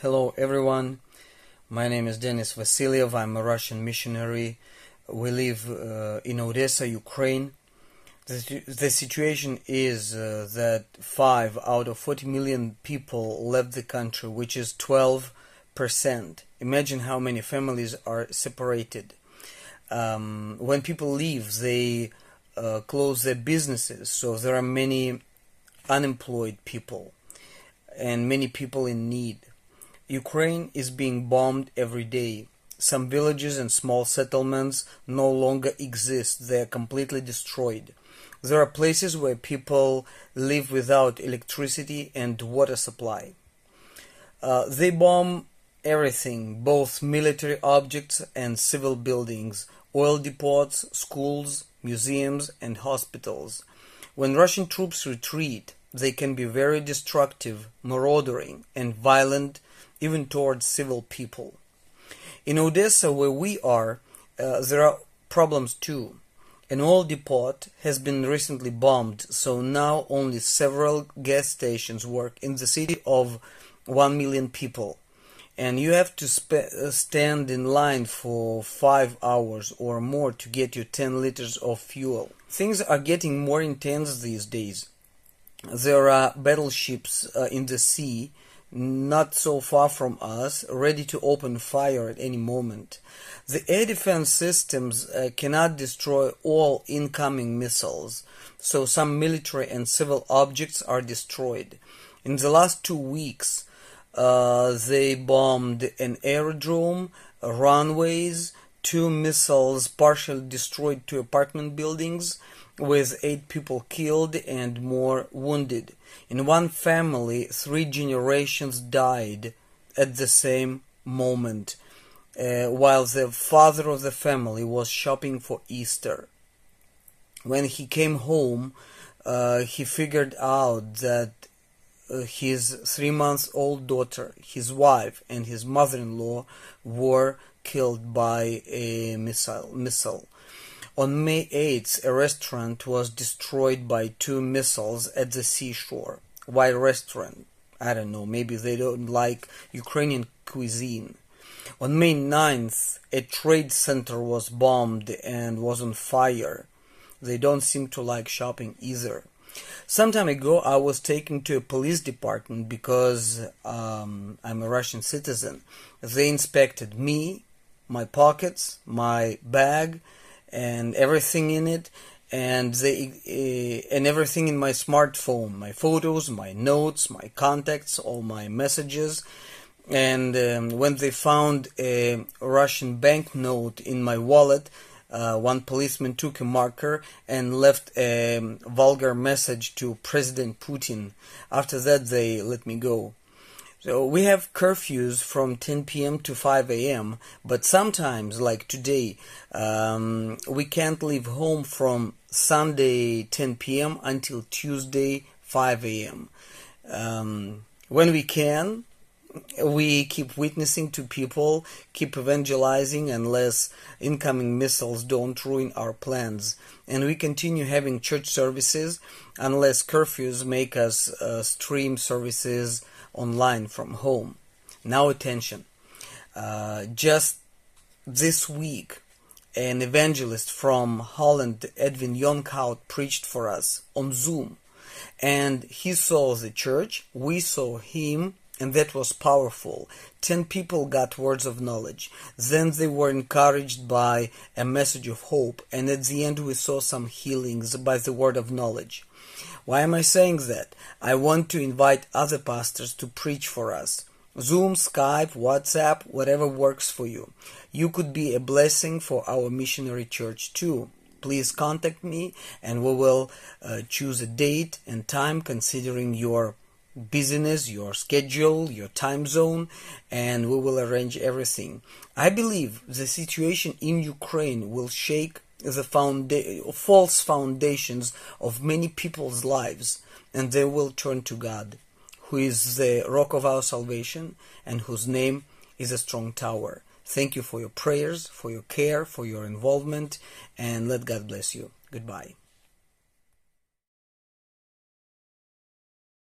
Hello, everyone. My name is Denis Vasiliev. I'm a Russian missionary. We live uh, in Odessa, Ukraine. The, the situation is uh, that 5 out of 40 million people left the country, which is 12%. Imagine how many families are separated. Um, when people leave, they uh, close their businesses, so there are many unemployed people and many people in need. Ukraine is being bombed every day. Some villages and small settlements no longer exist, they are completely destroyed. There are places where people live without electricity and water supply. Uh, they bomb everything, both military objects and civil buildings, oil depots, schools, museums, and hospitals. When Russian troops retreat, they can be very destructive, marauding, and violent even towards civil people. In Odessa, where we are, uh, there are problems too. An oil depot has been recently bombed, so now only several gas stations work in the city of 1 million people. And you have to sp- uh, stand in line for 5 hours or more to get your 10 liters of fuel. Things are getting more intense these days. There are battleships uh, in the sea not so far from us, ready to open fire at any moment. The air defense systems uh, cannot destroy all incoming missiles, so some military and civil objects are destroyed. In the last two weeks, uh, they bombed an aerodrome, runways, two missiles partially destroyed two apartment buildings, with eight people killed and more wounded. In one family, three generations died at the same moment, uh, while the father of the family was shopping for Easter. When he came home, uh, he figured out that uh, his three month old daughter, his wife, and his mother in law were killed by a missile. missile. On May 8th, a restaurant was destroyed by two missiles at the seashore. Why restaurant? I don't know, maybe they don't like Ukrainian cuisine. On May 9th, a trade center was bombed and was on fire. They don't seem to like shopping either. Some time ago, I was taken to a police department because um, I'm a Russian citizen. They inspected me, my pockets, my bag, and everything in it and they uh, and everything in my smartphone my photos my notes my contacts all my messages. And um, when they found a russian banknote in my wallet uh, one policeman took a marker and left a vulgar message to president putin. After that they let me go so we have curfews from 10 p.m. to 5 a.m., but sometimes, like today, um, we can't leave home from Sunday 10 p.m. until Tuesday 5 a.m. Um, when we can, we keep witnessing to people, keep evangelizing unless incoming missiles don't ruin our plans. And we continue having church services unless curfews make us uh, stream services online from home. Now, attention. Uh, just this week, an evangelist from Holland, Edwin Jonkhout, preached for us on Zoom. And he saw the church, we saw him, and that was powerful. Ten people got words of knowledge. Then they were encouraged by a message of hope, and at the end we saw some healings by the word of knowledge. Why am I saying that? I want to invite other pastors to preach for us. Zoom, Skype, WhatsApp, whatever works for you. You could be a blessing for our missionary church too. Please contact me and we will uh, choose a date and time considering your busyness, your schedule, your time zone, and we will arrange everything. I believe the situation in Ukraine will shake the founda- false foundations of many people's lives, and they will turn to God, who is the rock of our salvation and whose name is a strong tower. Thank you for your prayers, for your care, for your involvement, and let God bless you. Goodbye.